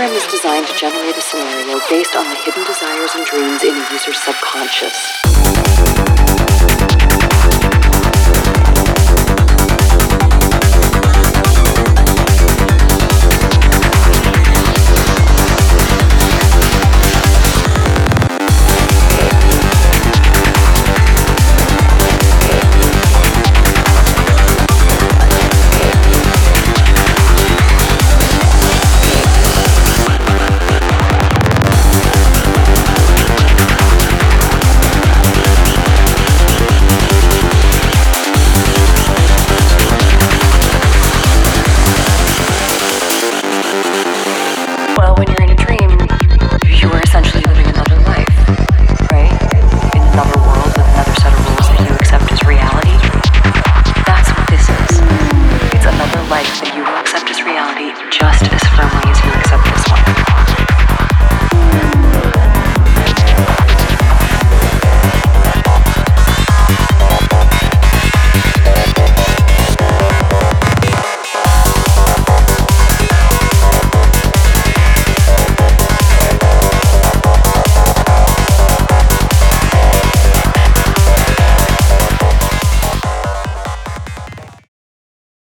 program is designed to generate a scenario based on the hidden desires and dreams in a user's subconscious.